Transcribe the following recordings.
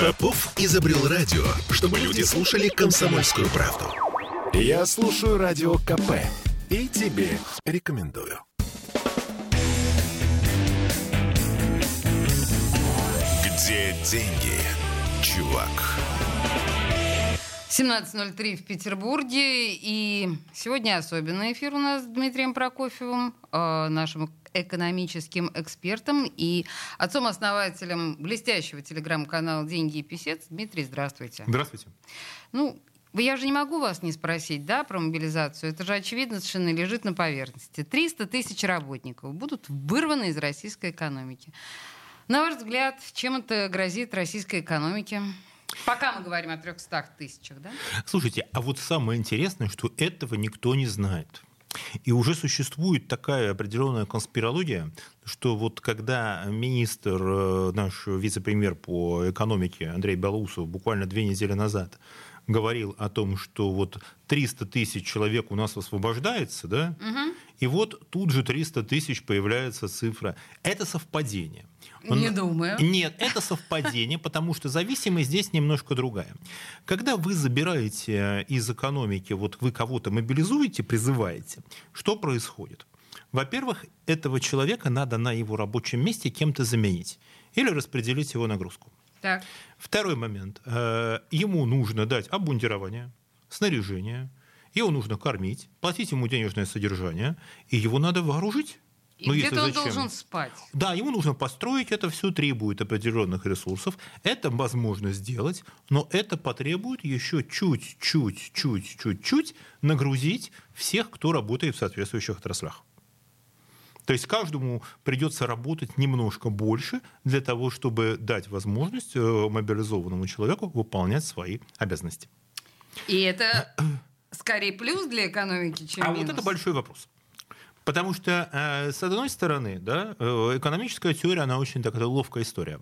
Попов изобрел радио, чтобы люди слушали комсомольскую правду. Я слушаю радио КП и тебе рекомендую. Где деньги, чувак? 17.03 в Петербурге. И сегодня особенный эфир у нас с Дмитрием Прокофьевым, э, нашим экономическим экспертом и отцом-основателем блестящего телеграм-канала «Деньги и писец». Дмитрий, здравствуйте. Здравствуйте. Ну, я же не могу вас не спросить, да, про мобилизацию. Это же очевидно совершенно лежит на поверхности. 300 тысяч работников будут вырваны из российской экономики. На ваш взгляд, чем это грозит российской экономике? Пока мы говорим о 300 тысячах, да? Слушайте, а вот самое интересное, что этого никто не знает. И уже существует такая определенная конспирология, что вот когда министр, э, наш вице-премьер по экономике Андрей Белоусов буквально две недели назад говорил о том, что вот 300 тысяч человек у нас освобождается, да, угу. и вот тут же 300 тысяч появляется цифра. Это совпадение. Он... Не думаю. Нет, это совпадение, потому что зависимость здесь немножко другая. Когда вы забираете из экономики, вот вы кого-то мобилизуете, призываете, что происходит? Во-первых, этого человека надо на его рабочем месте кем-то заменить или распределить его нагрузку. Так. Второй момент. Э, ему нужно дать обмундирование, снаряжение, его нужно кормить, платить ему денежное содержание, и его надо вооружить. И ну, где-то он должен спать. Да, ему нужно построить, это все требует определенных ресурсов. Это возможно сделать, но это потребует еще чуть-чуть, чуть-чуть, чуть нагрузить всех, кто работает в соответствующих отраслях. То есть каждому придется работать немножко больше для того, чтобы дать возможность э, мобилизованному человеку выполнять свои обязанности. И это скорее плюс для экономики, чем а минус. А вот это большой вопрос. Потому что, э, с одной стороны, да, э, экономическая теория, она очень такая ловкая история.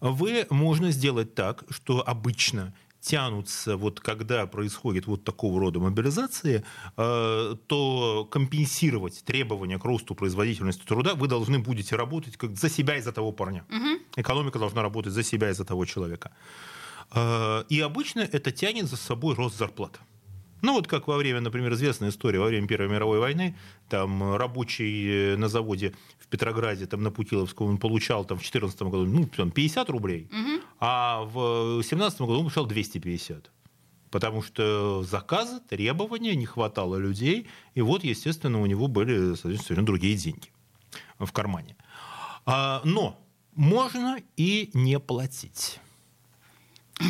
Вы можно сделать так, что обычно тянутся, вот когда происходит вот такого рода мобилизации, э, то компенсировать требования к росту производительности труда вы должны будете работать как за себя и за того парня. Угу. Экономика должна работать за себя и за того человека. Э, и обычно это тянет за собой рост зарплат. Ну вот как во время, например, известная история, во время Первой мировой войны, там рабочий на заводе в Петрограде, там на Путиловском, он получал там в 2014 году ну, 50 рублей, угу. а в 2017 году он получал 250 потому что заказы, требования, не хватало людей, и вот, естественно, у него были, соответственно, другие деньги в кармане. А, но можно и не платить.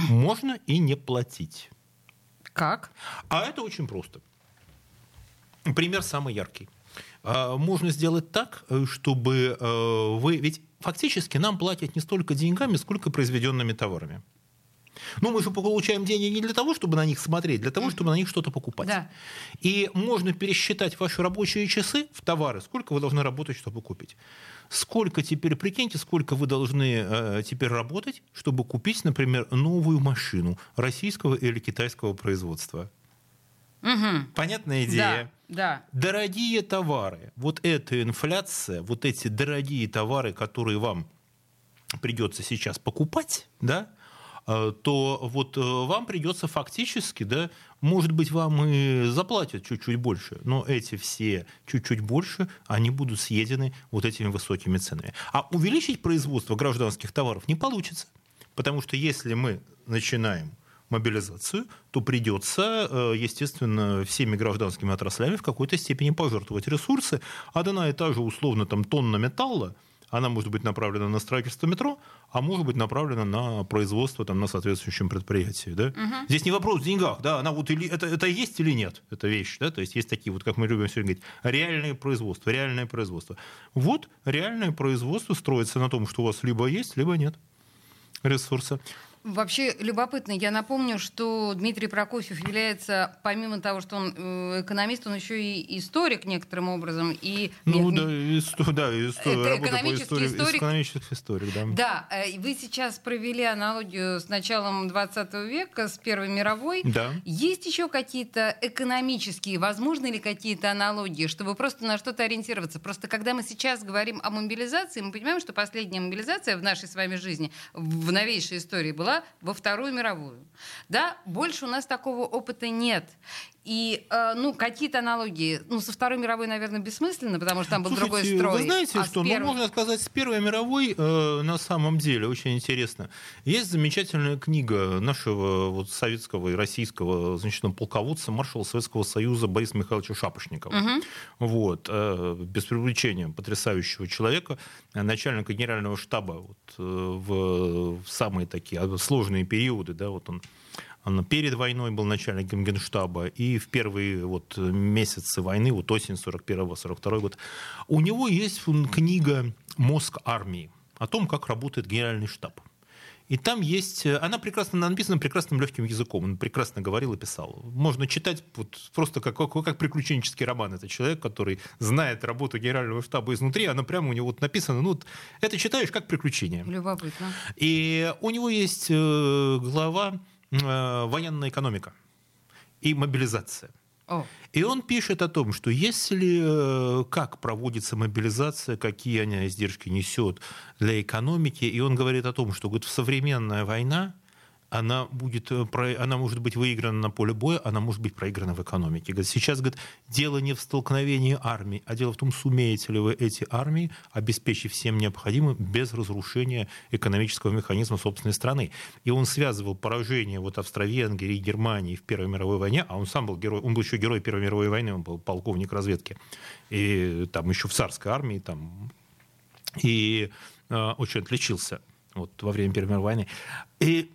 Можно и не платить. Как? А это очень просто. Пример самый яркий. А, можно сделать так, э, чтобы э, вы... Ведь фактически нам платят не столько деньгами, сколько произведенными товарами. Ну, мы же получаем деньги не для того, чтобы на них смотреть, для того, чтобы на них что-то покупать. Да. И можно пересчитать ваши рабочие часы в товары, сколько вы должны работать, чтобы купить. Сколько теперь, прикиньте, сколько вы должны э, теперь работать, чтобы купить, например, новую машину российского или китайского производства. Угу. Понятная идея? Да, да. Дорогие товары. Вот эта инфляция, вот эти дорогие товары, которые вам придется сейчас покупать, да, то вот э, вам придется фактически, да, может быть, вам и заплатят чуть-чуть больше, но эти все чуть-чуть больше, они будут съедены вот этими высокими ценами. А увеличить производство гражданских товаров не получится, потому что если мы начинаем мобилизацию, то придется, э, естественно, всеми гражданскими отраслями в какой-то степени пожертвовать ресурсы. Одна и та же, условно, там, тонна металла – она может быть направлена на строительство метро, а может быть направлена на производство там, на соответствующем предприятии. Да? Угу. Здесь не вопрос в деньгах, да, она вот или, это, это есть или нет, эта вещь. Да? То есть есть такие, вот как мы любим сегодня говорить, реальное производство, реальное производство. Вот реальное производство строится на том, что у вас либо есть, либо нет ресурса. Вообще любопытно. Я напомню, что Дмитрий Прокофьев является, помимо того, что он э, экономист, он еще и историк некоторым образом. И... Ну нет, да, исто, да исто, экономический истории, историк. Экономический историк, да. Да, э, вы сейчас провели аналогию с началом 20 века, с Первой мировой. Да. Есть еще какие-то экономические, возможны ли какие-то аналогии, чтобы просто на что-то ориентироваться? Просто когда мы сейчас говорим о мобилизации, мы понимаем, что последняя мобилизация в нашей с вами жизни, в новейшей истории была во Вторую мировую. Да, больше у нас такого опыта нет. И, э, ну, какие-то аналогии, ну, со Второй мировой, наверное, бессмысленно, потому что там был Слушайте, другой строй. Вы знаете, а что, первых... ну, можно сказать, с Первой мировой э, на самом деле очень интересно. Есть замечательная книга нашего вот, советского и российского значит, полководца, маршала Советского Союза Бориса Михайловича Шапошникова. Угу. Вот, э, без привлечения потрясающего человека, начальника генерального штаба вот, э, в, в самые такие сложные периоды, да, вот он перед войной был начальником генштаба, и в первые вот месяцы войны, вот осень 41-42 год, у него есть книга «Мозг армии» о том, как работает генеральный штаб. И там есть, она прекрасно написана прекрасным легким языком, он прекрасно говорил и писал. Можно читать вот просто как, как, как приключенческий роман. Это человек, который знает работу генерального штаба изнутри, она прямо у него вот написана. Ну, вот, это читаешь как приключение. Любопытно. И у него есть э, глава Э, военная экономика и мобилизация. И он пишет о том, что если э, как проводится мобилизация, какие она издержки несет для экономики, и он говорит о том, что говорит, современная война она, будет, э, она может быть выиграна на поле боя, она может быть проиграна в экономике. Сейчас говорит, дело не в столкновении армий, а дело в том, сумеете ли вы эти армии обеспечить всем необходимым без разрушения экономического механизма собственной страны. И он связывал поражение вот Австро-Венгрии и Германии в Первой мировой войне, а он сам был герой, он был еще герой Первой мировой войны, он был полковник разведки, и там еще в царской армии, там, и э, очень отличился вот, во время Первой мировой войны. И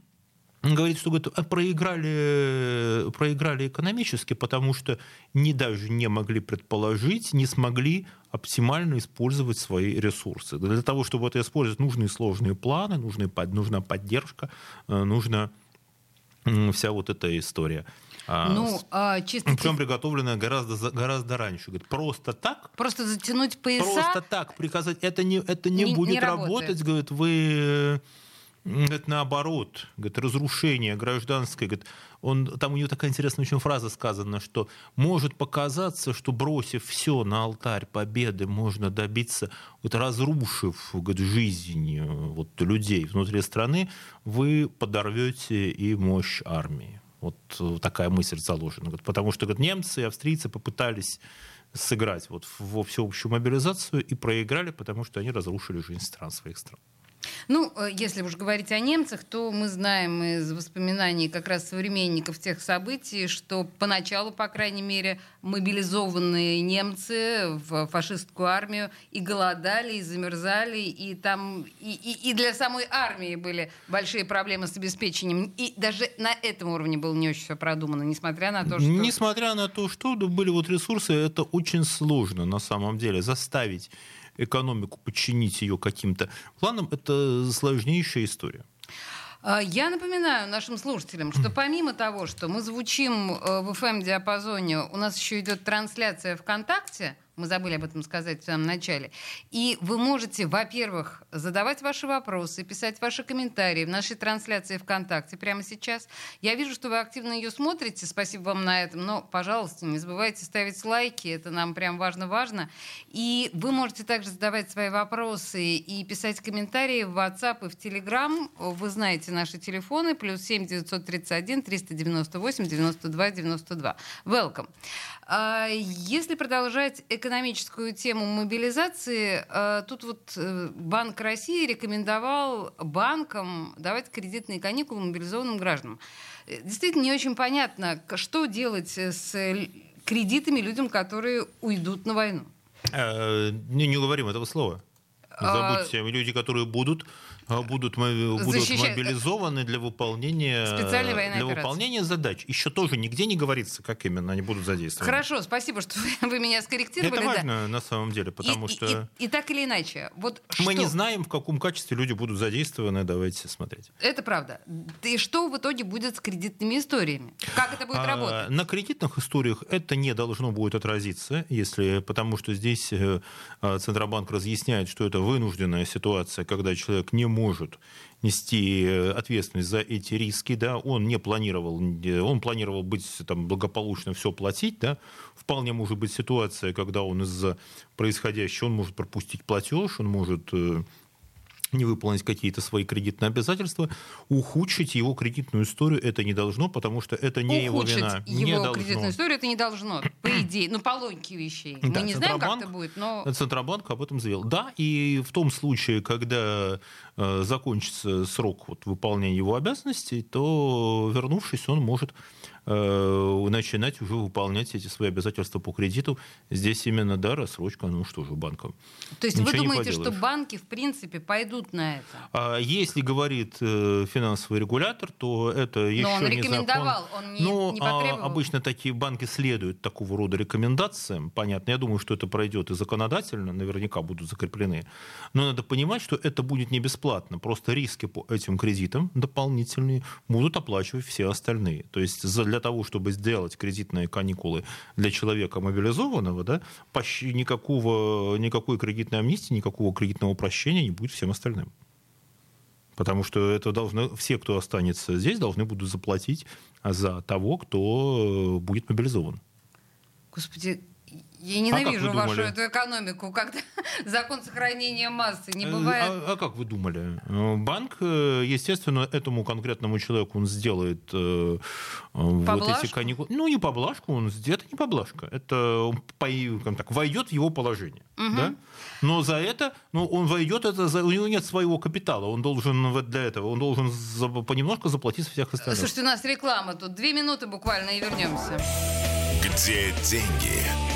он говорит, что говорит, «А проиграли, проиграли экономически, потому что не даже не могли предположить, не смогли оптимально использовать свои ресурсы. Для того, чтобы это использовать, нужны сложные планы, нужны, нужна поддержка, э, нужна вся вот эта история. А, ну, а, чисто... Причем приготовленная гораздо, гораздо раньше. Говорит, просто так... Просто затянуть пояса... Просто так приказать, это не, это не, не будет не работать. Говорит, вы говорит, наоборот, говорит, разрушение гражданское, говорит, он, там у него такая интересная очень фраза сказана, что может показаться, что бросив все на алтарь победы, можно добиться, вот, разрушив говорит, жизнь вот, людей внутри страны, вы подорвете и мощь армии. Вот такая мысль заложена. Потому что говорит, немцы и австрийцы попытались сыграть вот во всеобщую мобилизацию и проиграли, потому что они разрушили жизнь стран своих стран. Ну, э, если уж говорить о немцах, то мы знаем из воспоминаний как раз современников тех событий, что поначалу, по крайней мере, мобилизованные немцы в фашистскую армию и голодали, и замерзали, и там и, и, и для самой армии были большие проблемы с обеспечением. И даже на этом уровне было не очень все продумано, несмотря на то, что... Несмотря на то, что были вот ресурсы, это очень сложно на самом деле заставить экономику, подчинить ее каким-то планам, это сложнейшая история. А, я напоминаю нашим слушателям, что помимо того, что мы звучим э, в FM-диапазоне, у нас еще идет трансляция ВКонтакте – мы забыли об этом сказать в самом начале. И вы можете, во-первых, задавать ваши вопросы, писать ваши комментарии в нашей трансляции ВКонтакте прямо сейчас. Я вижу, что вы активно ее смотрите. Спасибо вам на этом. Но, пожалуйста, не забывайте ставить лайки. Это нам прям важно-важно. И вы можете также задавать свои вопросы и писать комментарии в WhatsApp и в Telegram. Вы знаете наши телефоны. Плюс 7 931 398 92 92. Welcome. А если продолжать экономическую тему мобилизации, э, тут вот э, Банк России рекомендовал банкам давать кредитные каникулы мобилизованным гражданам. Э, действительно, не очень понятно, что делать с кредитами людям, которые уйдут на войну. Не, не говорим этого слова. Забудьте, а... люди, которые будут будут, будут Защища... мобилизованы для выполнения, для выполнения задач. Еще тоже нигде не говорится, как именно они будут задействованы. Хорошо, спасибо, что вы меня скорректировали. Это важно да. на самом деле, потому и, что... И, и, и так или иначе. Вот Мы что? не знаем, в каком качестве люди будут задействованы, давайте смотреть. Это правда. И что в итоге будет с кредитными историями? Как это будет а, работать? На кредитных историях это не должно будет отразиться, если, потому что здесь э, Центробанк разъясняет, что это вынужденная ситуация, когда человек не может нести э, ответственность за эти риски, да, он не планировал, он планировал быть там благополучно все платить, да, вполне может быть ситуация, когда он из-за происходящего, он может пропустить платеж, он может э, не выполнить какие-то свои кредитные обязательства, ухудшить его кредитную историю это не должно, потому что это не ухудшить его вина. его не кредитную историю это не должно, по идее, ну по логике вещей. Да, Мы не знаем, как это будет, но... Центробанк об этом заявил. Да, и в том случае, когда э, закончится срок вот, выполнения его обязанностей, то, вернувшись, он может начинать уже выполнять эти свои обязательства по кредиту. Здесь именно, да, рассрочка, ну что же, банкам. То есть Ничего вы думаете, что банки, в принципе, пойдут на это? А если говорит э, финансовый регулятор, то это еще Но он не рекомендовал, закон. он не, Но, не потребовал. А, обычно такие банки следуют такого рода рекомендациям. Понятно, я думаю, что это пройдет и законодательно, наверняка будут закреплены. Но надо понимать, что это будет не бесплатно. Просто риски по этим кредитам дополнительные будут оплачивать все остальные. То есть для для того, чтобы сделать кредитные каникулы для человека мобилизованного, да, никакого, никакой кредитной амнистии, никакого кредитного прощения не будет всем остальным. Потому что это должны, все, кто останется здесь, должны будут заплатить за того, кто будет мобилизован. Господи, я ненавижу а вашу эту экономику, когда закон сохранения массы не э, бывает. А, а как вы думали? Э, банк, э, естественно, этому конкретному человеку он сделает э, вот эти каникулы. Ну, не поблажку, он это не поблажка. Это он так, войдет в его положение. Угу. Да? Но за это, ну, он войдет, это за, у него нет своего капитала. Он должен для этого, он должен за, понемножку заплатить всех остальных. Слушайте, у нас реклама тут. Две минуты буквально и вернемся. Где деньги?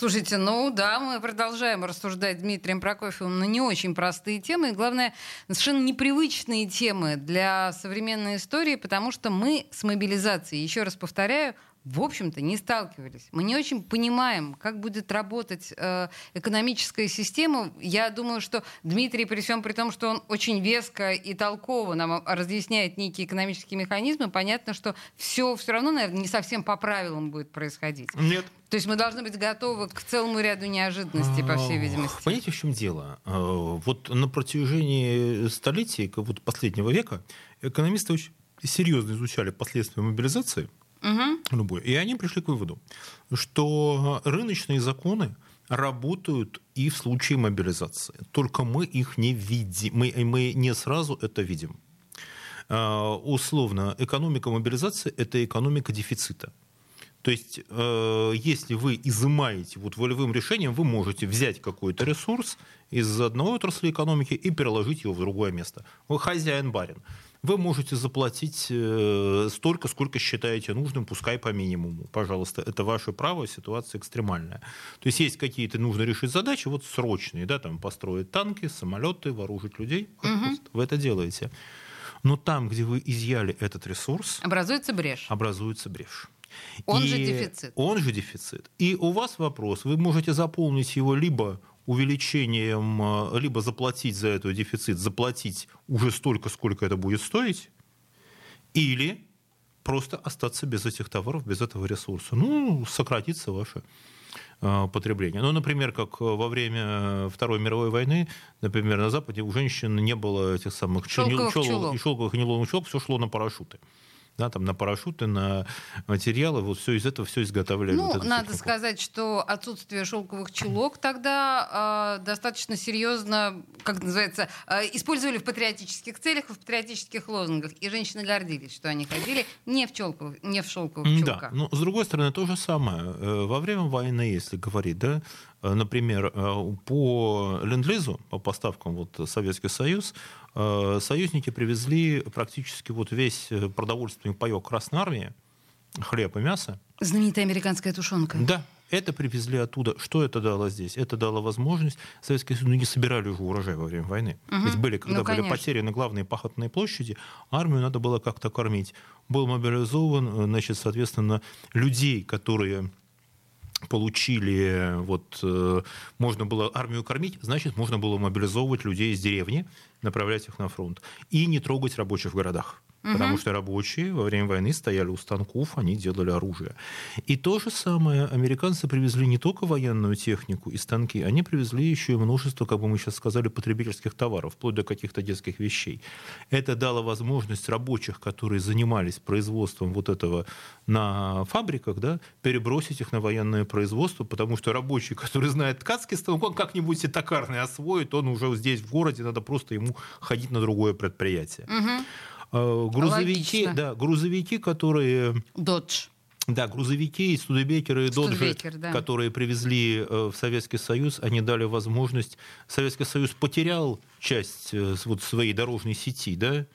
Слушайте, ну да, мы продолжаем рассуждать с Дмитрием Прокофьевым на не очень простые темы. И, главное, совершенно непривычные темы для современной истории, потому что мы с мобилизацией, еще раз повторяю, в общем-то, не сталкивались. Мы не очень понимаем, как будет работать э, экономическая система. Я думаю, что Дмитрий, при всем при том, что он очень веско и толково нам разъясняет некие экономические механизмы, понятно, что все все равно, наверное, не совсем по правилам будет происходить. Нет. То есть мы должны быть готовы к целому ряду неожиданностей, по всей видимости. Понимаете, в чем дело? Э, вот на протяжении столетий, вот последнего века, экономисты очень серьезно изучали последствия мобилизации – угу. любой. И они пришли к выводу, что рыночные законы работают и в случае мобилизации. Только мы их не видим, мы, мы не сразу это видим. Uh, условно, экономика мобилизации – это экономика дефицита. То есть, э, если вы изымаете вот волевым решением, вы можете взять какой-то ресурс из одной отрасли экономики и переложить его в другое место. Вы хозяин-барин вы можете заплатить э, столько, сколько считаете нужным, пускай по минимуму. Пожалуйста, это ваше право, ситуация экстремальная. То есть есть какие-то нужно решить задачи, вот срочные, да, там построить танки, самолеты, вооружить людей, угу. вы это делаете. Но там, где вы изъяли этот ресурс, образуется брешь. Образуется брешь. Он и же дефицит. Он же дефицит. И у вас вопрос, вы можете заполнить его либо увеличением, э, либо заплатить за этот дефицит, заплатить уже столько, сколько это будет стоить, или просто остаться без этих товаров, без этого ресурса. Ну, сократится ваше э, потребление. Ну, например, как во время Второй мировой войны, например, на Западе у женщин не было этих самых шелковых чулок. и шелковых и нейлоновых чулок, все шло на парашюты да, там на парашюты, на материалы, вот все из этого все изготовляли. Ну, вот надо технику. сказать, что отсутствие шелковых чулок тогда э, достаточно серьезно, как называется, э, использовали в патриотических целях, в патриотических лозунгах, и женщины гордились, что они ходили не в, челковых, не в шелковых чулках. Да, но с другой стороны, то же самое. Э, во время войны, если говорить, да, например, э, по ленд-лизу, по поставкам вот Советский Союз, э, союзники привезли практически вот весь продовольственный паек Красной Армии, хлеб и мясо. Знаменитая американская тушенка. Да, это привезли оттуда. Что это дало здесь? Это дало возможность. Советские Союз ну, не собирали уже урожай во время войны. Угу. Ведь были, когда ну, были потеряны главные пахотные площади, армию надо было как-то кормить. Был мобилизован, значит, соответственно, людей, которые получили, вот, э, можно было армию кормить, значит, можно было мобилизовывать людей из деревни, направлять их на фронт. И не трогать рабочих в городах. Потому что рабочие во время войны стояли у станков, они делали оружие. И то же самое американцы привезли не только военную технику и станки, они привезли еще и множество, как бы мы сейчас сказали, потребительских товаров, вплоть до каких-то детских вещей. Это дало возможность рабочих, которые занимались производством вот этого на фабриках, да, перебросить их на военное производство, потому что рабочий, который знает ткацкий станок, он как-нибудь себе токарный освоит, он уже здесь в городе, надо просто ему ходить на другое предприятие. Мгм. Э, Грузовики, Логично. да, грузовики, которые Додж. да, грузовики, студебекеры, и доджи, да. которые привезли э, в Советский Союз, они дали возможность... Советский Союз потерял часть э, вот своей дорожной сети, да,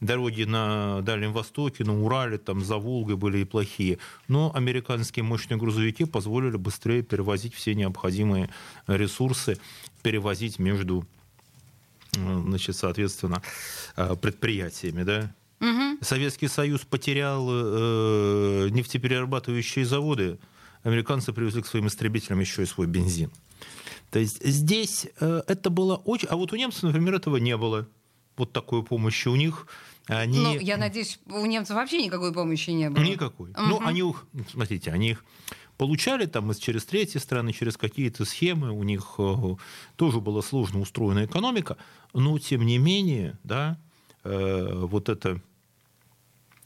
дороги на Дальнем Востоке, на Урале, там за Волгой были и плохие. Но американские мощные грузовики позволили быстрее перевозить все необходимые ресурсы, перевозить между, значит, соответственно, э, предприятиями, да. Мгм. Советский Союз потерял э, нефтеперерабатывающие заводы, американцы привезли к своим истребителям еще и свой бензин. То есть здесь э, это было очень... А вот у немцев, например, этого не было. Вот такой помощи у них. Они... Ну, я надеюсь, у немцев вообще никакой помощи не было. Никакой. Ну, Мгм. они, смотрите, они их получали там из- через третьи страны, через какие-то схемы, у них э, тоже была сложно устроена экономика, но тем не менее, да, э, вот это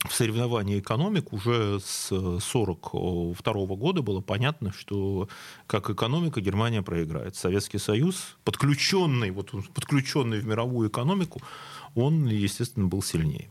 в соревновании экономик уже с 1942 года было понятно, что как экономика Германия проиграет. Советский Союз, подключенный, вот подключенный в мировую экономику, он, естественно, был сильнее.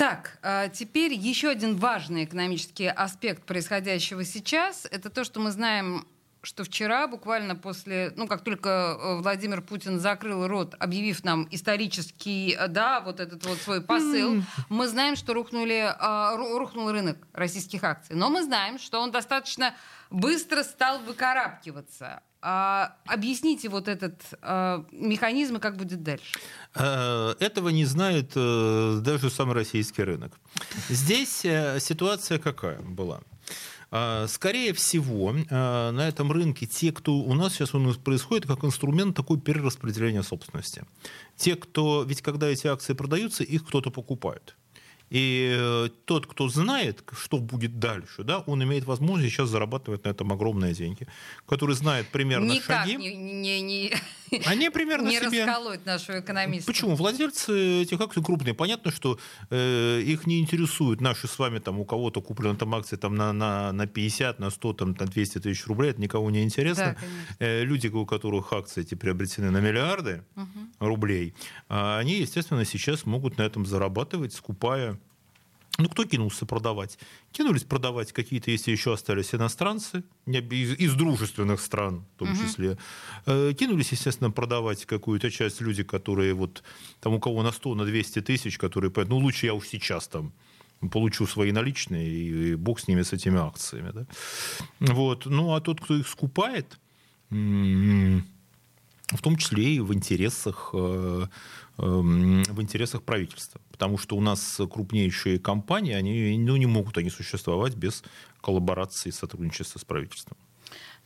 Так, а теперь еще один важный экономический аспект происходящего сейчас. Это то, что мы знаем, что вчера, буквально после, ну, как только э, Владимир Путин закрыл рот, объявив нам исторический, э, да, вот этот вот свой посыл, мы знаем, что рухнули, а, ру- рухнул рынок российских акций. Но мы знаем, что он достаточно быстро стал выкарабкиваться. А, объясните вот этот а, механизм и как будет дальше. Этого не знает даже сам российский рынок. Здесь ситуация какая была? Э, Скорее всего, э, на этом рынке те, кто у нас сейчас нас происходит как инструмент такой перераспределения собственности. Те, кто, ведь когда эти акции продаются, их кто-то покупает. И э, тот, кто знает, что будет дальше, да, он имеет возможность сейчас зарабатывать на этом огромные деньги, который знает примерно Никак шаги. не, не, не, Они примерно не себе... расколоть нашего экономиста. Почему? Владельцы этих акций крупные. Понятно, что э, их не интересуют наши с вами, там, у кого-то куплены там акции там, на, на, на 50, на 100, там, на 200 тысяч рублей. Это никого не интересно. Да. Э, люди, у которых акции эти приобретены на миллиарды рублей, а они, естественно, сейчас могут на этом зарабатывать, скупая ну, кто кинулся продавать? Кинулись продавать какие-то, если еще остались иностранцы, из, из дружественных стран в том числе. Э, Кинулись, естественно, продавать какую-то часть люди, которые вот, там у кого на 100, на 200 тысяч, которые, ну, лучше я уж сейчас там получу свои наличные, и, и бог с ними, с этими акциями. Да? Вот. Ну, а тот, кто их скупает, м, в том числе и в интересах, э, эм, в интересах правительства. Потому что у нас крупнейшие компании, они ну, не могут они существовать без коллаборации и сотрудничества с правительством.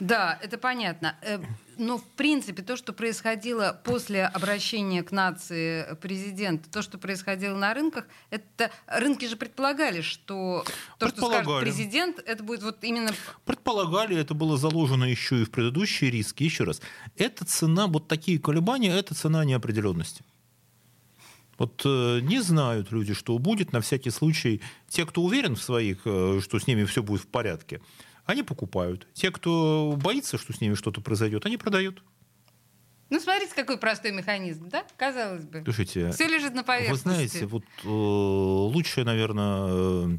Да, это понятно. Э, Но, в принципе, то, что происходило после обращения к нации президента, то, что происходило на рынках, это рынки же предполагали, что то, что скажет президент, это будет вот именно... Предполагали, это было заложено еще и в предыдущие риски. Еще раз, это цена, вот такие колебания, это цена неопределенности. Вот э, не знают люди, что будет на всякий случай. Те, кто уверен в своих, э, что с ними все будет в порядке, они покупают. Те, кто боится, что с ними что-то произойдет, они продают. Ну, смотрите, какой простой механизм, да? Казалось бы. Слушайте, Все лежит на вы поверхности. знаете, вот э, лучшая, наверное,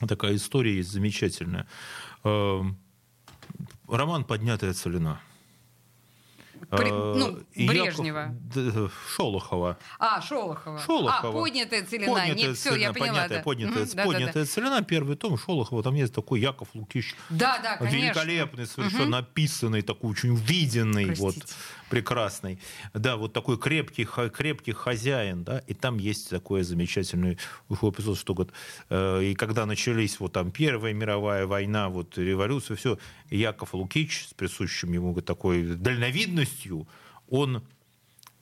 э, такая история есть замечательная. Э, роман «Поднятая целина». При- Э, ну, Яков- Брежнева. Д- Шолохова. А, Шолохова. Шолохова. А, поднятая целина. Поднятая Нет, все, я целина, поняла. поднятая, да. поднятая, да-да-да. поднятая целина, первый том Шолохова, там есть такой Яков Лукич, Да, да, конечно. великолепный, совершенно описанный, такой очень увиденный, вот, Простите. Прекрасный. Да, вот такой крепкий, крепкий хозяин, да, и там есть такой замечательный эпизод, что вот, э, и когда начались вот там Первая мировая война, вот революция, все, Яков Лукич с присущим ему такой дальновидностью, он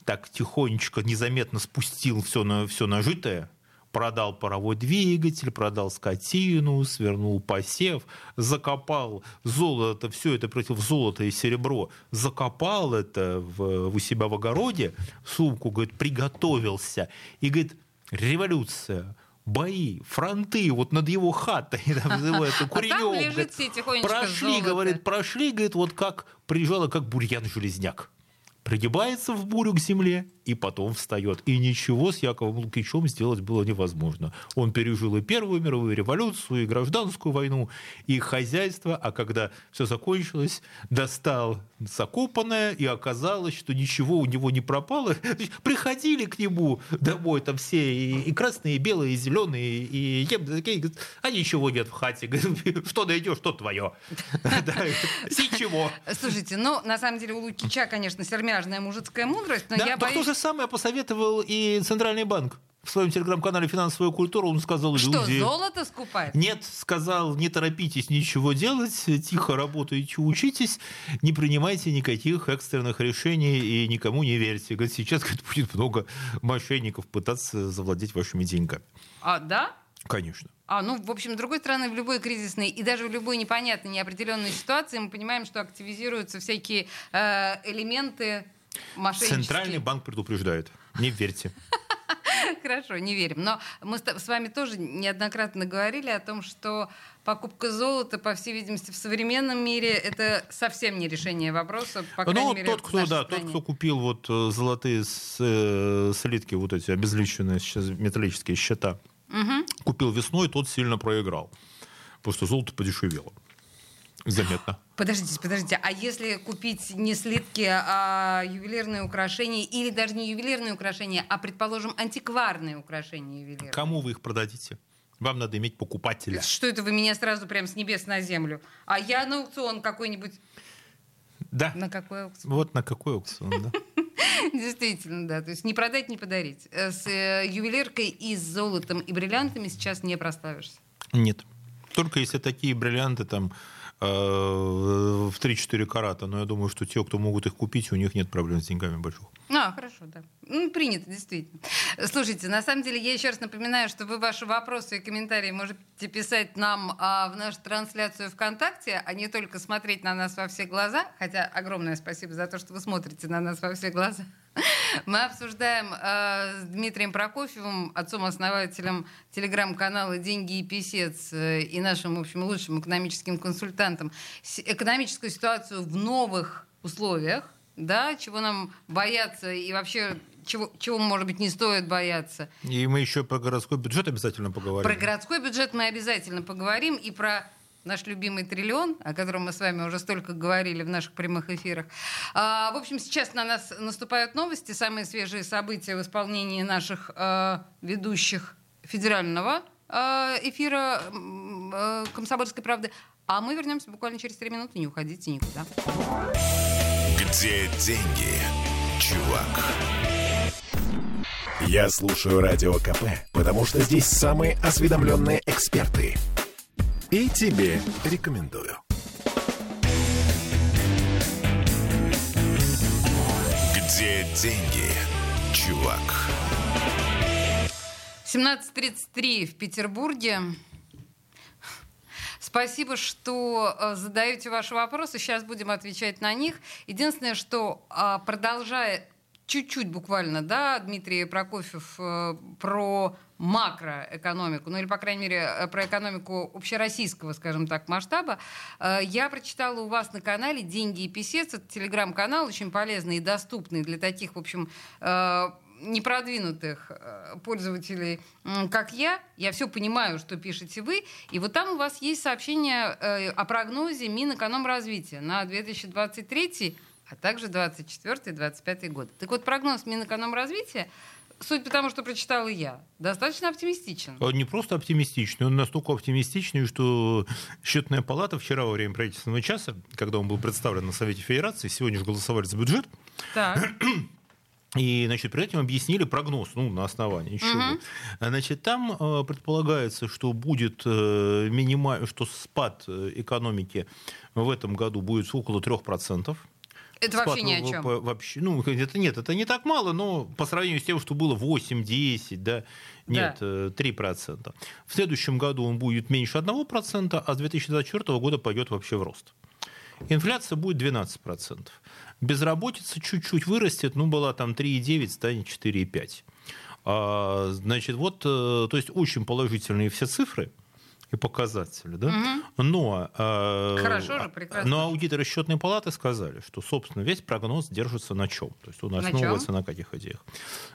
так тихонечко, незаметно спустил все, на, все нажитое, продал паровой двигатель, продал скотину, свернул посев, закопал золото, все это против золота и серебро, закопал это в, у себя в огороде, сумку, говорит, приготовился. И говорит, революция, бои, фронты вот над его хатой, там, это, куренек, а там лежит говорит, прошли, говорит, прошли, говорит, вот как приезжала, как бурьян-железняк пригибается в бурю к земле и потом встает. И ничего с Яковом Лукичем сделать было невозможно. Он пережил и Первую мировую революцию, и гражданскую войну, и хозяйство, а когда все закончилось, достал закопанное, и оказалось, что ничего у него не пропало. Приходили к нему домой там все, и, и красные, и белые, и зеленые, и такие, а ничего нет в хате. Что найдешь, что твое. Ничего. Слушайте, ну, на самом деле, у Лукича, конечно, сермяжная мужицкая мудрость, но я боюсь... то же самое посоветовал и Центральный банк в своем телеграм-канале «Финансовая культура» он сказал Что, люди... золото скупать? Нет, сказал, не торопитесь ничего делать, тихо работайте, учитесь, не принимайте никаких экстренных решений и никому не верьте. Говорит, сейчас говорит, будет много мошенников пытаться завладеть вашими деньгами. А, да? Конечно. А, ну, в общем, с другой стороны, в любой кризисной и даже в любой непонятной, неопределенной ситуации мы понимаем, что активизируются всякие э, элементы мошеннические. Центральный банк предупреждает. Не верьте. Хорошо, не верим. Но мы с вами тоже неоднократно говорили о том, что покупка золота, по всей видимости, в современном мире это совсем не решение вопроса. По ну, мере, тот, кто, да, стране. тот, кто купил вот э, золотые э, слитки, вот эти обезличенные сейчас металлические счета, угу. купил весной, тот сильно проиграл. Потому что золото подешевело. Заметно. Подождите, подождите. А если купить не слитки, а ювелирные украшения, или даже не ювелирные украшения, а, предположим, антикварные украшения ювелирные? Кому вы их продадите? Вам надо иметь покупателя. Что это вы меня сразу прям с небес на землю? А я на аукцион какой-нибудь... Да. На какой аукцион? Вот на какой аукцион, да. Действительно, да. То есть не продать, не подарить. Э, с э, ювелиркой и с золотом и бриллиантами сейчас не проставишься. Нет. Только если такие бриллианты там Э, в 3-4 карата, но я думаю, что те, кто могут их купить, у них нет проблем с деньгами больших. А, хорошо, да. Ну, принято, действительно. Слушайте, на самом деле, я еще раз напоминаю, что вы ваши вопросы и комментарии можете писать нам а, в нашу трансляцию ВКонтакте, а не только смотреть на нас во все глаза, хотя огромное спасибо за то, что вы смотрите на нас во все глаза. Мы обсуждаем э, с Дмитрием Прокофьевым, отцом-основателем телеграм-канала «Деньги и писец» э, и нашим, в общем, лучшим экономическим консультантом, экономическую ситуацию в новых условиях, да, чего нам бояться и вообще чего, чего, может быть, не стоит бояться. И мы еще про городской бюджет обязательно поговорим. Про городской бюджет мы обязательно поговорим и про наш любимый триллион, о котором мы с вами уже столько говорили в наших прямых эфирах. А, в общем, сейчас на нас наступают новости, самые свежие события в исполнении наших а, ведущих федерального а, эфира а, «Комсомольской правды». А мы вернемся буквально через три минуты. Не уходите никуда. Где деньги, чувак? Я слушаю Радио КП, потому что здесь самые осведомленные эксперты – и тебе рекомендую. Где деньги, чувак? 17.33 в Петербурге. Спасибо, что э, задаете ваши вопросы. Сейчас будем отвечать на них. Единственное, что а, продолжая чуть-чуть буквально, да, Дмитрий Прокофьев э, про макроэкономику, ну или, по крайней мере, э, про экономику общероссийского, скажем так, масштаба. Э, я прочитала у вас на канале «Деньги и писец». Это телеграм-канал, очень полезный и доступный для таких, в общем, непродвинутых пользователей, как я, я все понимаю, что пишете вы, и вот там у вас есть сообщение о прогнозе Минэкономразвития на 2023 а также 24-25 год. Так вот, прогноз Минэкономразвития суть потому, что прочитала я, достаточно оптимистичен. Он не просто оптимистичный, он настолько оптимистичный, что счетная палата вчера во время правительственного часа, когда он был представлен на Совете Федерации, сегодня же голосовали за бюджет, так. И, значит, при этом объяснили прогноз, ну, на основании чего. Угу. Значит, там э, предполагается, что будет э, минималь... что спад э, экономики в этом году будет около 3%. Это вообще ни о чем. Вообще, ну, это нет, это не так мало, но по сравнению с тем, что было 8-10, да, нет, да. 3%. Э, в следующем году он будет меньше 1%, а с 2024 года пойдет вообще в рост. Инфляция будет 12%. Безработица чуть-чуть вырастет, ну, была там 3,9, станет 4,5. А, значит, вот, э, то есть очень положительные все цифры – и показатели. Да? Угу. Но, э, Хорошо же, прекрасно. но аудиторы счетной палаты сказали, что, собственно, весь прогноз держится на чем? То есть он основывается на, на каких идеях?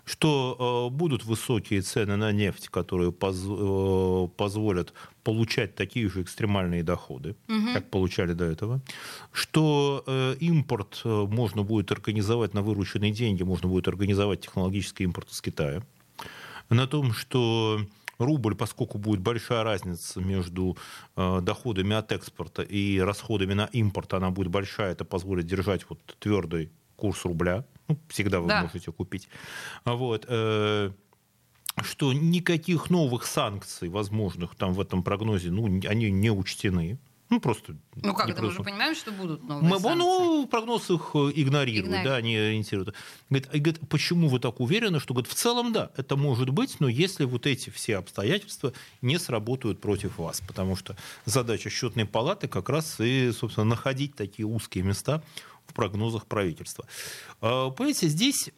Что э, будут высокие цены на нефть, которые поз, э, позволят получать такие же экстремальные доходы, угу. как получали до этого, что э, импорт э, можно будет организовать на вырученные деньги, можно будет организовать технологический импорт из Китая, на том, что рубль, поскольку будет большая разница между э, доходами от экспорта и расходами на импорт, она будет большая, это позволит держать вот твердый курс рубля. Ну, всегда вы да. можете купить. Вот э, что никаких новых санкций возможных там в этом прогнозе, ну, они не учтены. Ну, просто... Ну, как это? Мы же понимаем, что будут новые Мы, санкции. Ну, прогноз их э, игнорируют, Игнори... да, они ориентируют. Говорит, говорит, почему вы так уверены, что, говорит, в целом, да, это может быть, но если вот эти все обстоятельства не сработают против вас, потому что задача счетной палаты как раз и, собственно, находить такие узкие места в прогнозах правительства. А, понимаете, здесь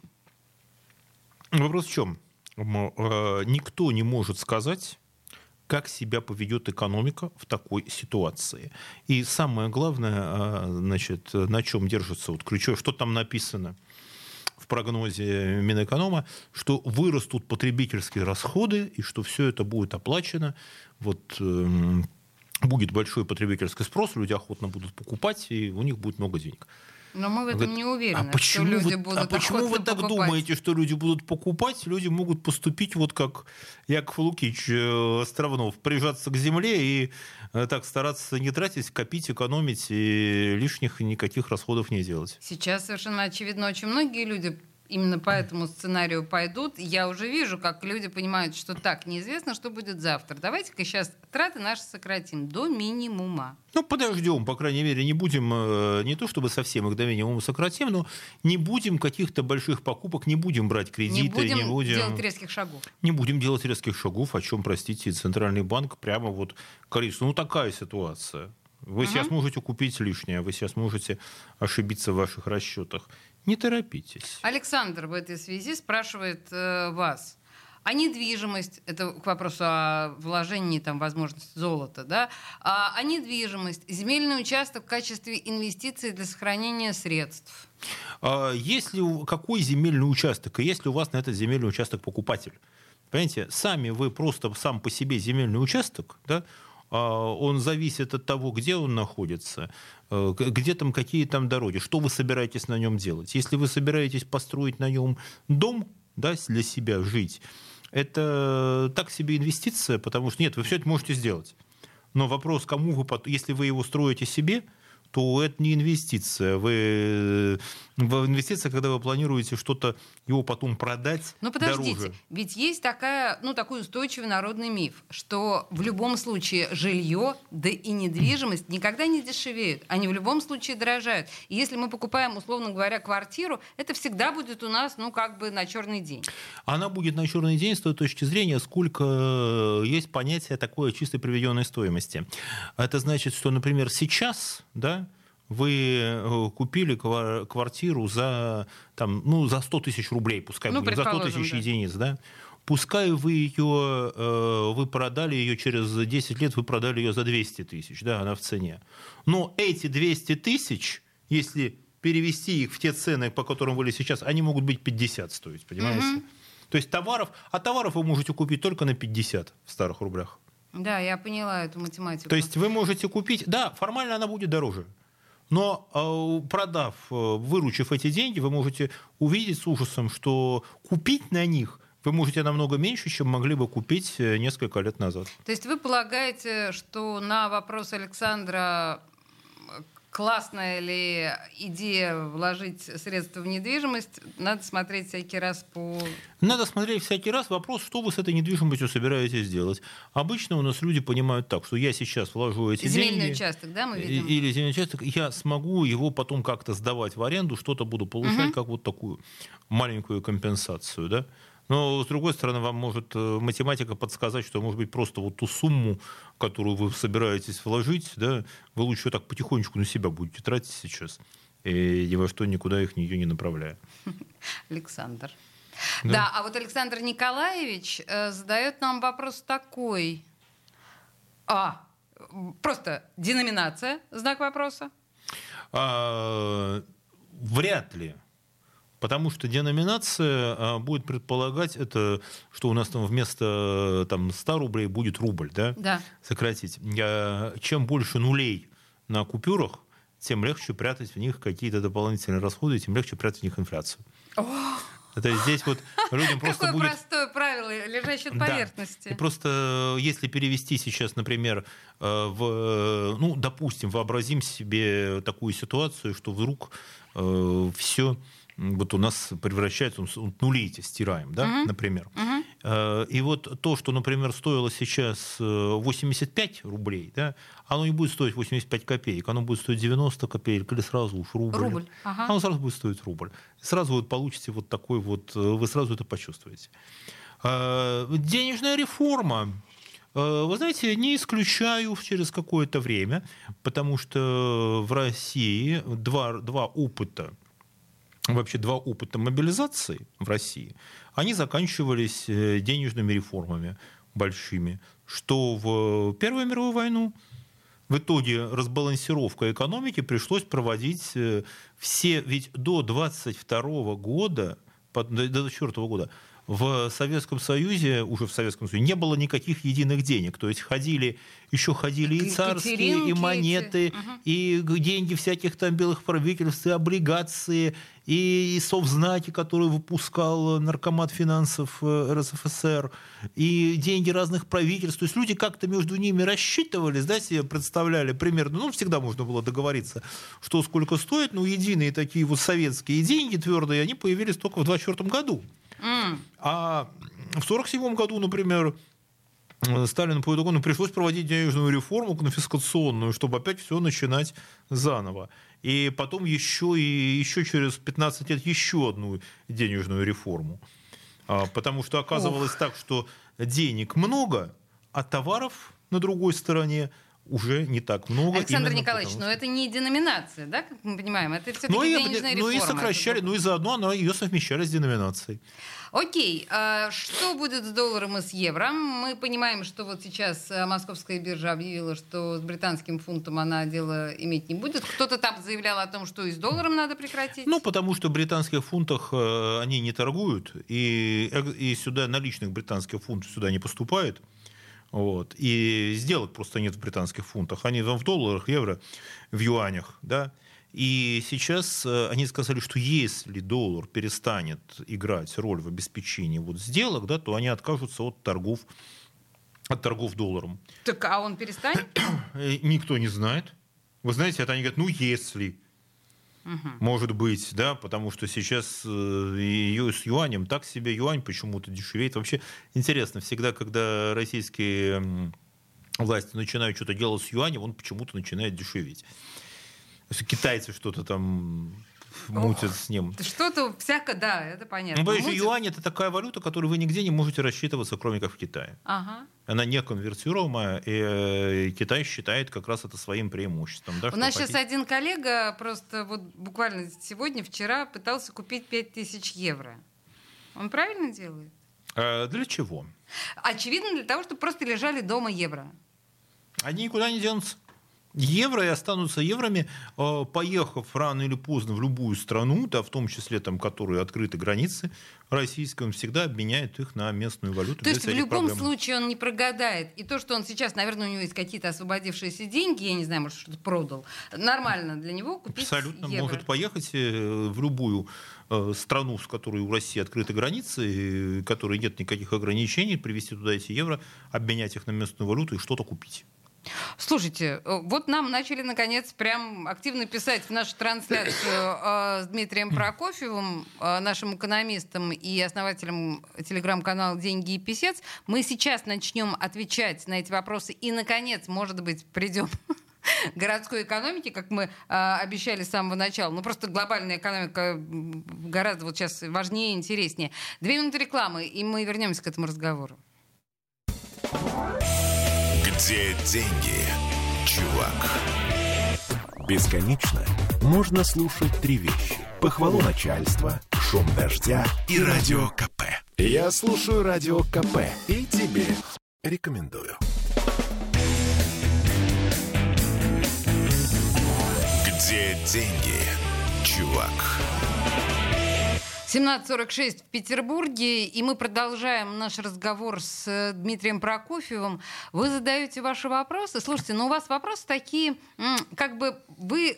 вопрос в чем? Э, никто не может сказать, как себя поведет экономика в такой ситуации. И самое главное, а, значит, на чем держится вот ключевое, что там написано в прогнозе Минэконома, что вырастут потребительские расходы и что все это будет оплачено. Вот эм, будет большой потребительский спрос, люди охотно будут покупать, и у них будет много денег. Но мы в этом Говорит, не уверены, а почему что люди вы, будут А почему вы так покупать? думаете, что люди будут покупать? Люди могут поступить вот как Яков Лукич э, Островнов, прижаться к земле и э, так стараться не тратить, копить, экономить и лишних никаких расходов не делать. Сейчас совершенно очевидно, очень многие люди именно по этому сценарию пойдут, я уже вижу, как люди понимают, что так, неизвестно, что будет завтра. Давайте-ка сейчас траты наши сократим до минимума. Ну, подождем, по крайней мере, не будем, э, не то чтобы совсем их до минимума сократим, но не будем каких-то больших покупок, не будем брать кредиты, не будем, не будем делать резких шагов. Не будем делать резких шагов, о чем, простите, Центральный банк прямо вот говорит, ну, такая ситуация. Вы угу. сейчас можете купить лишнее, вы сейчас можете ошибиться в ваших расчетах. Не торопитесь. Александр в этой связи спрашивает э, вас. А недвижимость, это к вопросу о вложении, там, возможности золота, да, а, а недвижимость, земельный участок в качестве инвестиции для сохранения средств. А если, какой земельный участок, и если у вас на этот земельный участок покупатель? Понимаете, сами вы просто сам по себе земельный участок, да, он зависит от того, где он находится, э, где там какие там дороги, что вы собираетесь на нем делать. Если вы собираетесь построить на нем дом, да, для себя жить, это так себе инвестиция, потому что нет, вы все это можете сделать. Но вопрос, кому вы, если вы его строите себе, то это не инвестиция. Вы, в инвестиция, когда вы планируете что-то его потом продать Ну подождите, дороже. ведь есть такая, ну, такой устойчивый народный миф, что в любом случае жилье, да и недвижимость никогда не дешевеют. Они в любом случае дорожают. И если мы покупаем, условно говоря, квартиру, это всегда будет у нас, ну, как бы на черный день. Она будет на черный день с той точки зрения, сколько есть понятие такое чистой приведенной стоимости. Это значит, что, например, сейчас, да, вы э, купили квартиру за, там, ну, за 100 тысяч рублей, пускай ну, будет, за 100 тысяч да. единиц, да? Пускай вы ее, э, вы продали ее через 10 лет, вы продали ее за 200 тысяч, да, она в цене. Но эти 200 тысяч, если перевести их в те цены, по которым были сейчас, они могут быть 50 стоить, понимаете? Угу. То есть товаров, а товаров вы можете купить только на 50 в старых рублях. Да, я поняла эту математику. То есть вы можете купить, да, формально она будет дороже. Но э, продав, э, выручив эти деньги, вы можете увидеть с ужасом, что купить на них вы можете намного меньше, чем могли бы купить э, несколько лет назад. То есть вы полагаете, что на вопрос Александра классная ли идея вложить средства в недвижимость, надо смотреть всякий раз по... Надо смотреть всякий раз. Вопрос, что вы с этой недвижимостью собираетесь делать. Обычно у нас люди понимают так, что я сейчас вложу эти Земельный деньги... участок, да, мы видим? Или земельный участок, я смогу его потом как-то сдавать в аренду, что-то буду получать, Мгм. как вот такую маленькую компенсацию, да? Но, с другой стороны, вам может э, математика подсказать, что, может быть, просто вот ту сумму, которую вы собираетесь вложить, да, вы лучше так потихонечку на себя будете тратить сейчас, и ни во что никуда их нее не направляя. Александр. Да. Да. а вот Александр Николаевич э, задает нам вопрос такой. А, просто деноминация, знак вопроса. А, вряд ли. Потому что деноминация а, будет предполагать это, что у нас там вместо там, 100 рублей будет рубль, да? Да. Сократить. Чем больше нулей на купюрах, тем легче прятать в них какие-то дополнительные расходы, тем легче прятать в них инфляцию. Это здесь вот людям просто Какое будет... простое правило, лежащее на Да. поверхности. И просто э, если перевести сейчас, например, э, в, э, ну, допустим, вообразим себе такую ситуацию, что вдруг все вот у нас превращается, вот нули эти стираем, да, Мгм. например. Э, И вот то, что, например, стоило сейчас э, 85 рублей, да, оно не будет стоить 85 копеек, оно будет стоить 90 копеек или сразу уж рубль. Рубль, ага. Оно сразу будет стоить рубль. Сразу вот получите вот такой вот, э, вы сразу это почувствуете. Э, Денежная реформа. Э, Вы знаете, не исключаю через какое-то время, потому что в России два, два опыта вообще два опыта мобилизации в России, они заканчивались э, денежными реформами большими, что в Первую мировую войну? В итоге разбалансировка экономики пришлось проводить э, все, ведь до 22 года, до 24 года в Советском Союзе, уже в Советском Союзе, не было никаких единых денег. То есть ходили, еще ходили и царские, и эти. монеты, Мгм. и г- деньги всяких там белых правительств, и облигации, и, и совзнаки, которые выпускал наркомат финансов э, РСФСР, и деньги разных правительств. То есть люди как-то между ними рассчитывались, да, себе представляли примерно, ну, всегда можно было договориться, что сколько стоит, но единые такие вот советские деньги твердые, они появились только в 24 году. А в 1947 году, например, Сталину по итогу пришлось проводить денежную реформу конфискационную, чтобы опять все начинать заново. И потом еще, и еще через 15 лет еще одну денежную реформу. А, Потому что оказывалось так, что денег много, а товаров на другой стороне уже не так много. Александр Николаевич, потому но это не деноминация, да, как мы понимаем? Это все-таки Ну и, денежная ну и реформа. сокращали, Это ну и заодно она ее совмещали с деноминацией. Окей, а что будет с долларом и с евро? Мы понимаем, что вот сейчас э, московская биржа объявила, что с британским фунтом она дело иметь не будет. Кто-то там заявлял о том, что и с долларом надо прекратить. Ну, потому что в британских фунтах э, они не торгуют, и, э, и сюда наличных британских фунтов сюда не поступает. Вот. И сделок просто нет в британских фунтах. Они там в долларах, евро, в юанях. Да? И сейчас э, они сказали, что если доллар перестанет играть роль в обеспечении вот сделок, да, то они откажутся от торгов, от торгов долларом. Так, а он перестанет? Э, Никто не знает. Вы знаете, это они говорят, ну если, может быть, да, потому что сейчас э, и ю- с юанем так себе юань почему-то дешевеет. Вообще интересно, всегда, когда российские власти начинают что-то делать с юанем, он почему-то начинает дешеветь. Китайцы что-то там мутят с ним. Что-то всяко, да, это понятно. Ну, потому что юань это такая валюта, которой вы нигде не можете рассчитываться, кроме как в Китае. Ага. Она не конвертируемая, и э, Китай считает как раз это своим преимуществом. да, У нас хотите- сейчас один коллега просто вот буквально сегодня, вчера пытался купить 5000 евро. Он правильно делает? Э, Для чего? Очевидно, для того, чтобы просто лежали дома евро. Они никуда не денутся. Евро и останутся евроми, э, поехав рано или поздно в любую страну, да, в том числе там, которые открыты границы российские, он всегда обменяет их на местную валюту. То есть в любом проблем. случае он не прогадает. И то, что он сейчас, наверное, у него есть какие-то освободившиеся деньги, я не знаю, может, что-то продал, нормально для него купить Абсолютно евро. может поехать э, в любую э, страну, с которой у России открыты границы, и которой нет никаких ограничений, привезти туда эти евро, обменять их на местную валюту и что-то купить. Слушайте, э, вот нам начали, наконец, прям активно писать в нашу трансляцию э, с Дмитрием Прокофьевым, э, нашим экономистом и основателем телеграм-канала «Деньги и писец». Мы сейчас начнем отвечать на эти вопросы и, наконец, может быть, придем городской экономики, как мы э, обещали с самого начала. Ну, просто глобальная экономика гораздо вот сейчас важнее и интереснее. Две минуты рекламы, и мы вернемся к этому разговору. Где деньги, чувак? Бесконечно можно слушать три вещи. Похвалу начальства, шум дождя и радио КП. Я слушаю радио КП и тебе рекомендую. Где деньги, чувак? 17.46 в Петербурге, и мы продолжаем наш разговор с э, Дмитрием Прокофьевым. Вы задаете ваши вопросы. Слушайте, ну у вас вопросы такие, как бы вы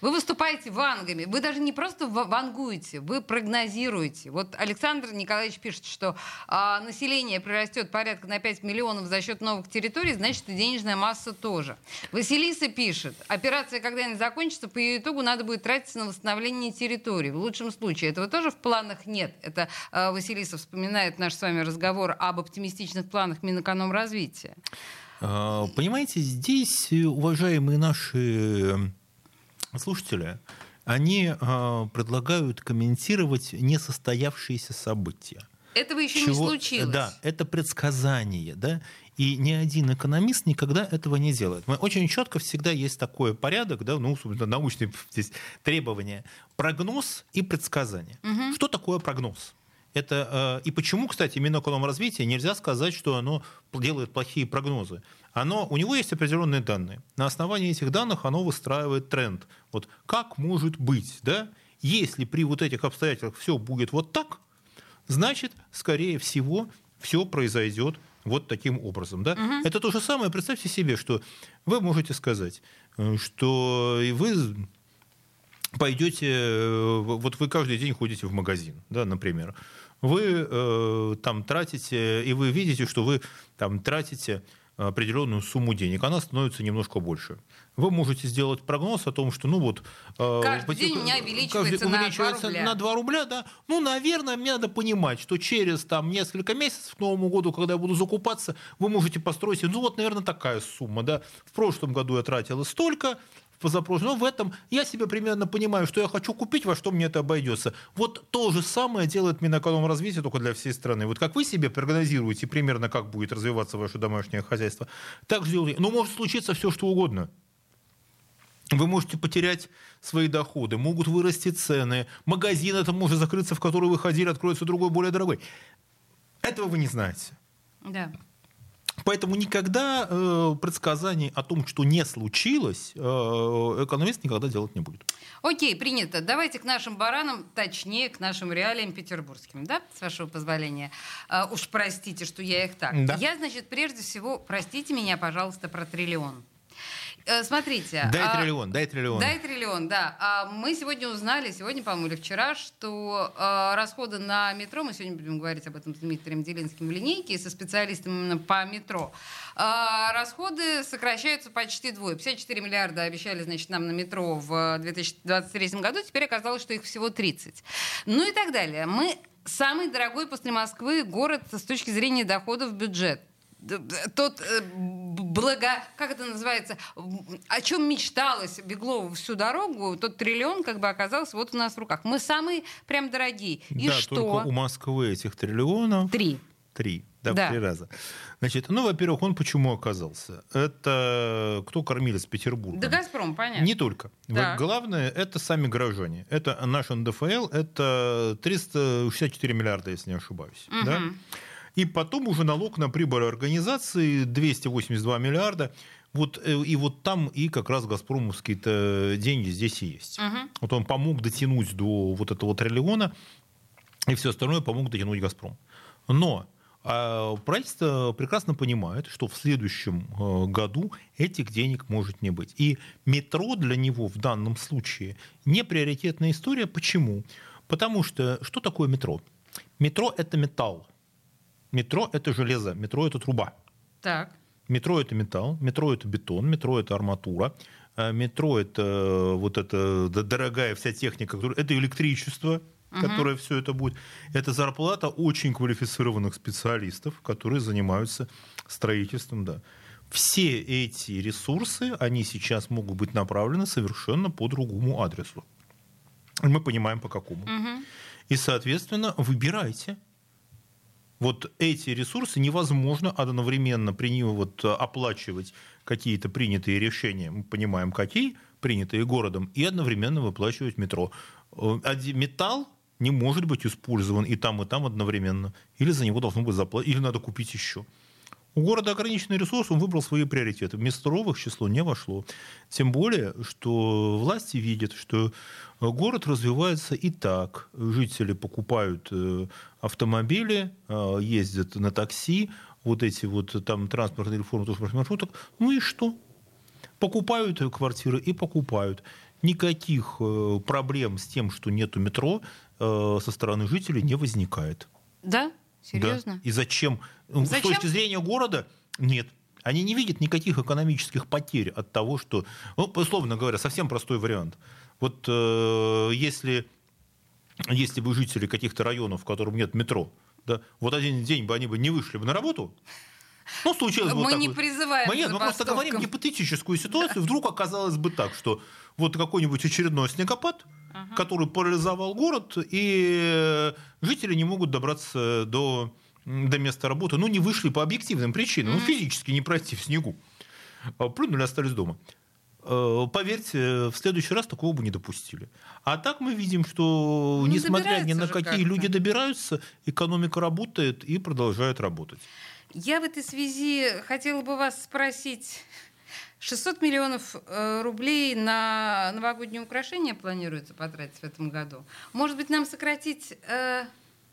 вы выступаете вангами. Вы даже не просто вангуете, вы прогнозируете. Вот Александр Николаевич пишет, что а, население прирастет порядка на 5 миллионов за счет новых территорий, значит и денежная масса тоже. Василиса пишет, операция когда-нибудь закончится, по ее итогу надо будет тратиться на восстановление территории. В лучшем случае. Этого тоже в планах нет. Это а, Василиса вспоминает наш с вами разговор об оптимистичных планах Минэкономразвития. А, понимаете, здесь, уважаемые наши слушатели, они э, предлагают комментировать несостоявшиеся события. Этого еще Чего, не случилось. Да, это предсказание, да, и ни один экономист никогда этого не делает. Мы очень четко всегда есть такой порядок, да, ну, научные здесь требования, прогноз и предсказание. Угу. Что такое прогноз? Это, э, и почему, кстати, Минэкономразвития нельзя сказать, что оно делает плохие прогнозы. Оно, у него есть определенные данные. На основании этих данных оно выстраивает тренд. Вот как может быть, да? Если при вот этих обстоятельствах все будет вот так, значит, скорее всего, все произойдет вот таким образом. Да? Угу. Это то же самое. Представьте себе, что вы можете сказать, э, что вы пойдете, э, вот вы каждый день ходите в магазин, да, например, вы э, там тратите, и вы видите, что вы там тратите определенную сумму денег, она становится немножко больше. Вы можете сделать прогноз о том, что ну вот... Э, каждый э, день у меня увеличивается, увеличивается на 2 рубля. На 2 рубля, да. Ну, наверное, мне надо понимать, что через там несколько месяцев к Новому году, когда я буду закупаться, вы можете построить, ну вот, наверное, такая сумма, да. В прошлом году я тратила столько, позапрошлом. Но в этом я себе примерно понимаю, что я хочу купить, во что мне это обойдется. Вот то же самое делает Минэкономразвитие только для всей страны. Вот как вы себе прогнозируете примерно, как будет развиваться ваше домашнее хозяйство, так же делайте. Но может случиться все, что угодно. Вы можете потерять свои доходы, могут вырасти цены, магазин это может закрыться, в который вы ходили, откроется другой, более дорогой. Этого вы не знаете. Да. Поэтому никогда э, предсказаний о том, что не случилось, э, экономист никогда делать не будет. Окей, принято. Давайте к нашим баранам, точнее, к нашим реалиям петербургским, да, с вашего позволения. Э, уж простите, что я их так. Да. Я, значит, прежде всего, простите меня, пожалуйста, про триллион. Э, смотрите. Дай а, триллион, дай триллион. Дай триллион, да. А мы сегодня узнали, сегодня, по-моему, или вчера, что а, расходы на метро, мы сегодня будем говорить об этом с Дмитрием Делинским в линейке, со специалистом именно по метро, а, расходы сокращаются почти двое. 54 миллиарда обещали, значит, нам на метро в 2023 году, теперь оказалось, что их всего 30. Ну и так далее. Мы самый дорогой после Москвы город с точки зрения доходов в бюджет тот э, благо, как это называется, о чем мечталось Беглову всю дорогу, тот триллион как бы оказался вот у нас в руках. Мы самые прям дорогие. И да, что? только у Москвы этих триллионов... Три. Три. Да, да. три раза. Значит, ну, во-первых, он почему оказался? Это кто кормилец Петербурга? Да «Газпром», понятно. Не только. Вот главное, это сами горожане. Это наш НДФЛ, это 364 миллиарда, если не ошибаюсь. Угу. Да? И потом уже налог на прибыль организации 282 миллиарда. Вот, э, и вот там и как раз газпромовские-то деньги здесь и есть. Угу. Вот он помог дотянуть до вот этого триллиона, и все остальное помог дотянуть «Газпром». Но а правительство прекрасно понимает, что в следующем э, году этих денег может не быть. И метро для него в данном случае не приоритетная история. Почему? Потому что что такое метро? Метро – это металл. Метро – это железо, метро – это труба. Так. Метро это металл, метро это бетон, метро это арматура, э, метро это э, вот эта дорогая вся техника, это электричество, угу. которое все это будет. Это зарплата очень квалифицированных специалистов, которые занимаются строительством, да. Все эти ресурсы, они сейчас могут быть направлены совершенно по другому адресу. Мы понимаем, по какому. Угу. И, соответственно, выбирайте вот эти ресурсы невозможно одновременно при ним вот э, оплачивать какие-то принятые решения, мы понимаем, какие, принятые городом, и одновременно выплачивать метро. Э, металл не может быть использован и там, и там одновременно. Или за него должно быть заплатить, или надо купить еще. У города ограниченный ресурс, он выбрал свои приоритеты. Вместо ровых число не вошло. Тем более, что власти видят, что город развивается и так. Жители покупают э, автомобили, э, ездят на такси, вот эти вот там транспортные реформы, маршруток. Ну и что? Покупают квартиры и покупают. Никаких э, проблем с тем, что нету метро, со стороны жителей не возникает. Да? Серьезно? Да. И зачем? зачем? С точки зрения города нет. Они не видят никаких экономических потерь от того, что, ну, условно говоря, совсем простой вариант. Вот э, если, если бы жители каких-то районов, в котором нет метро, да, вот один день бы они бы не вышли бы на работу, ну, случилось мы вот не призываем Мы, нет, мы просто говорим гипотетическую ситуацию. Вдруг оказалось бы так, что вот какой-нибудь очередной снегопад, ага. который парализовал город, и жители не могут добраться до, до места работы. Ну, не вышли по объективным причинам. Mm-hmm. Ну, физически не пройти в снегу. А, прыгнули, остались дома. Э, поверьте, в следующий раз такого бы не допустили. А так мы видим, что ну, несмотря ни на какие люди добираются, экономика работает и продолжает работать. Я в этой связи хотела бы вас спросить. 600 миллионов э, рублей на новогодние украшения планируется потратить в этом году. Может быть, нам сократить... Э,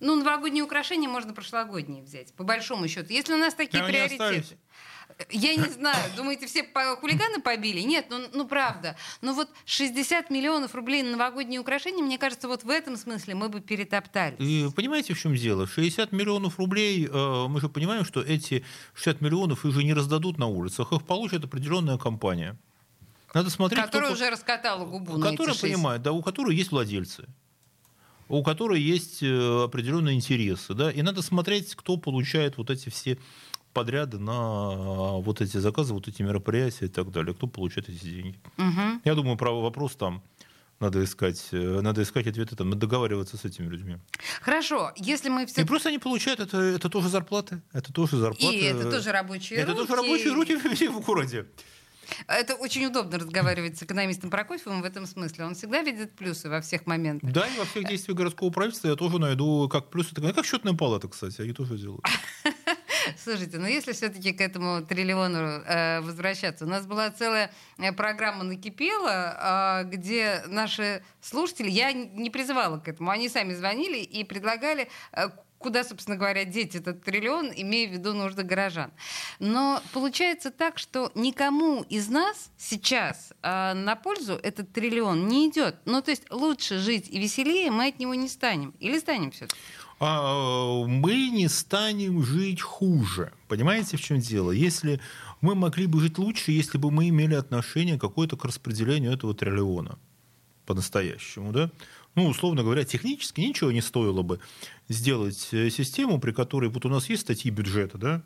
ну, новогодние украшения можно прошлогодние взять, по большому счету. Если у нас такие Но приоритеты. Я не знаю, думаете, все хулиганы побили? Нет, ну, ну правда. Но вот 60 миллионов рублей на новогодние украшения, мне кажется, вот в этом смысле мы бы перетоптали. И понимаете, в чем дело? 60 миллионов рублей, э, мы же понимаем, что эти 60 миллионов их же не раздадут на улицах, их получит определенная компания. Надо смотреть, которая кто... уже раскатала губу Которая понимает, да, у которой есть владельцы у которой есть э, определенные интересы, да, и надо смотреть, кто получает вот эти все подряды на а, вот эти заказы, вот эти мероприятия и так далее. Кто получает эти деньги? Угу. Я думаю, про вопрос там надо искать, э, надо искать ответы, там, договариваться с этими людьми. Хорошо, если мы все... И просто они получают, это, это тоже зарплаты, это тоже зарплаты. И это тоже рабочие это руки. Это тоже рабочие руки в городе. Это очень удобно разговаривать с экономистом Прокофьевым в этом смысле. Он всегда видит плюсы во всех моментах. Да, и во всех действиях городского правительства я тоже найду как плюсы. Как счетная палата, кстати, они тоже делают. Слушайте, ну если все-таки к этому триллиону э, возвращаться, у нас была целая э, программа «Накипела», э, где наши слушатели, я не призывала к этому, они сами звонили и предлагали э, куда, собственно говоря, деть этот триллион, имея в виду нужды горожан. Но получается так, что никому из нас сейчас э, на пользу этот триллион не идет. Ну, то есть лучше жить и веселее мы от него не станем. Или станем все-таки? А, мы не станем жить хуже. Понимаете, в чем дело? Если мы могли бы жить лучше, если бы мы имели отношение какое-то к распределению этого триллиона по-настоящему, да? Ну, условно говоря, технически ничего не стоило бы сделать э, систему, при которой вот у нас есть статьи бюджета, да,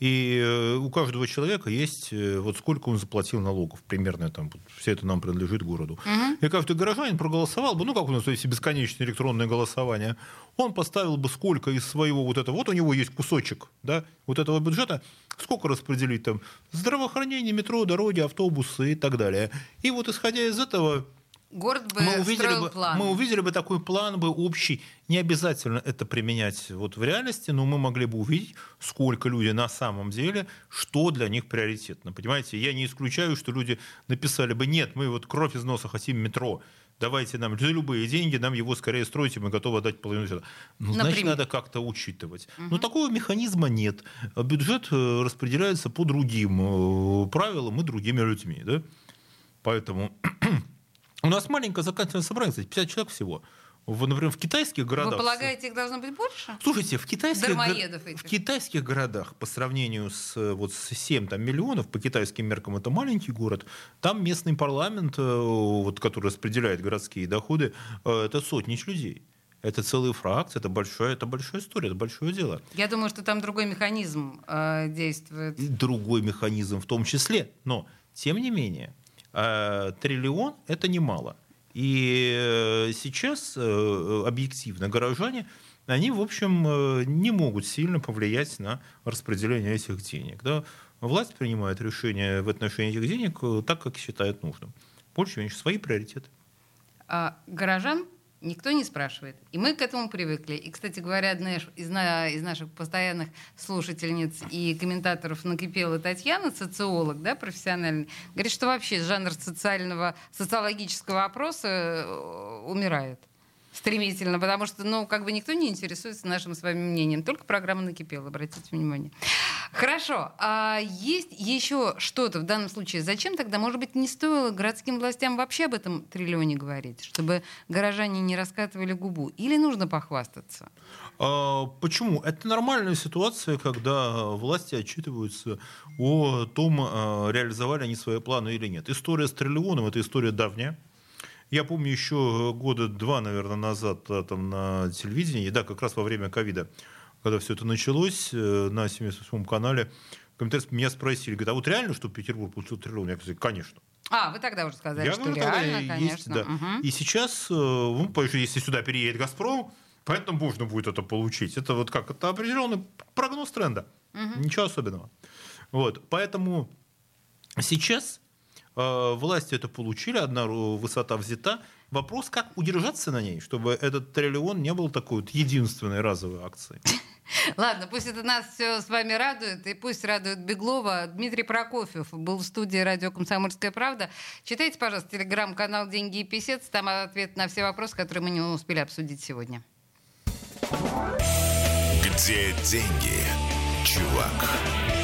и э, у каждого человека есть э, вот сколько он заплатил налогов, примерно там все это нам принадлежит городу. Угу. И каждый горожанин проголосовал бы, ну как у нас есть бесконечное электронное голосование, он поставил бы сколько из своего вот этого, вот у него есть кусочек, да, вот этого бюджета, сколько распределить там, здравоохранение, метро, дороги, автобусы и так далее. И вот исходя из этого Город бы мы увидели бы, план. Мы увидели бы такой план бы общий. Не обязательно это применять вот в реальности, но мы могли бы увидеть, сколько люди на самом деле, что для них приоритетно. Понимаете, я не исключаю, что люди написали бы, нет, мы вот кровь из носа хотим метро, давайте нам за любые деньги, нам его скорее стройте, мы готовы отдать половину сюда. Ну, значит, надо как-то учитывать. Угу. Но такого механизма нет. Бюджет э, распределяется по другим э, правилам и другими людьми. Да? Поэтому у нас маленькое законодательное собрание, кстати, 50 человек всего. в, например, в китайских городах... Вы полагаете, их должно быть больше? Слушайте, в китайских, в китайских городах по сравнению с, э, вот, с 7 там, миллионов, по китайским меркам это маленький город, там местный парламент, э, вот, который распределяет городские доходы, э, это сотни людей. Это целые фракции, это большая, это большая история, это большое дело. Я думаю, что там другой механизм э, действует. Другой механизм в том числе. Но, тем не менее, э, триллион – это немало. И э, сейчас э, объективно горожане, они, в общем, не могут сильно повлиять на распределение этих денег. Да? Власть принимает решения в отношении этих денег так, как считает нужным. Больше меньше свои приоритеты. А горожан никто не спрашивает. И мы к этому привыкли. И, кстати говоря, одна из, из наших постоянных слушательниц и комментаторов накипела Татьяна, социолог, да, профессиональный, говорит, что вообще жанр социального, социологического опроса э, умирает стремительно, потому что, ну, как бы никто не интересуется нашим с вами мнением. Только программа накипела, обратите внимание. Хорошо. А есть еще что-то в данном случае? Зачем тогда, может быть, не стоило городским властям вообще об этом триллионе говорить, чтобы горожане не раскатывали губу? Или нужно похвастаться? А, Почему? Это нормальная ситуация, когда власти отчитываются о том, а, реализовали они свои планы или нет. История с триллионом – это история давняя. Я помню еще года два, наверное, назад а, там, на телевидении, да, как раз во время ковида, когда все это началось, э, на 78-м канале, комментарии меня спросили, говорят, а вот реально, что Петербург получил триллион? Я говорю, конечно. А, вы тогда уже сказали, Я что говорю, реально, есть, конечно. да. Мгм. И сейчас, э, ну, если сюда переедет «Газпром», поэтому можно будет это получить. Это вот как, это определенный прогноз тренда. Ничего особенного. Вот, поэтому сейчас э, власти это получили, одна высота взята. Вопрос, как удержаться на ней, чтобы этот триллион не был такой вот единственной разовой акцией. Ладно, пусть это нас все с вами радует, и пусть радует Беглова. Дмитрий Прокофьев был в студии радио «Комсомольская правда». Читайте, пожалуйста, телеграм-канал «Деньги и писец». Там ответ на все вопросы, которые мы не успели обсудить сегодня. Где деньги, чувак?